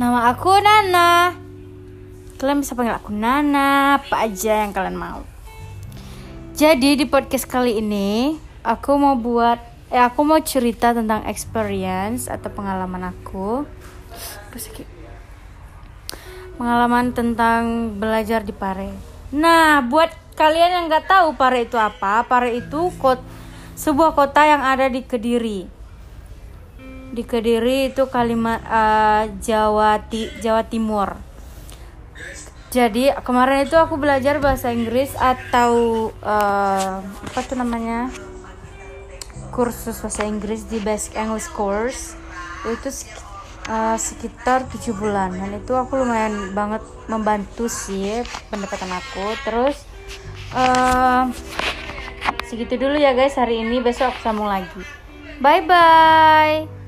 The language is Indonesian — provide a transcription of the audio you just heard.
Nama aku Nana. Kalian bisa panggil aku Nana, apa aja yang kalian mau. Jadi di podcast kali ini aku mau buat eh aku mau cerita tentang experience atau pengalaman aku. Pengalaman tentang belajar di Pare. Nah, buat kalian yang nggak tahu Pare itu apa, Pare itu kot sebuah kota yang ada di Kediri. Di Kediri itu kalimat uh, Jawa Ti Jawa Timur. Jadi kemarin itu aku belajar bahasa Inggris atau uh, apa tuh namanya kursus bahasa Inggris di Basic English Course itu uh, sekitar tujuh bulan. Dan itu aku lumayan banget membantu sih pendapatan aku. Terus uh, segitu dulu ya guys hari ini. Besok aku sambung lagi. Bye bye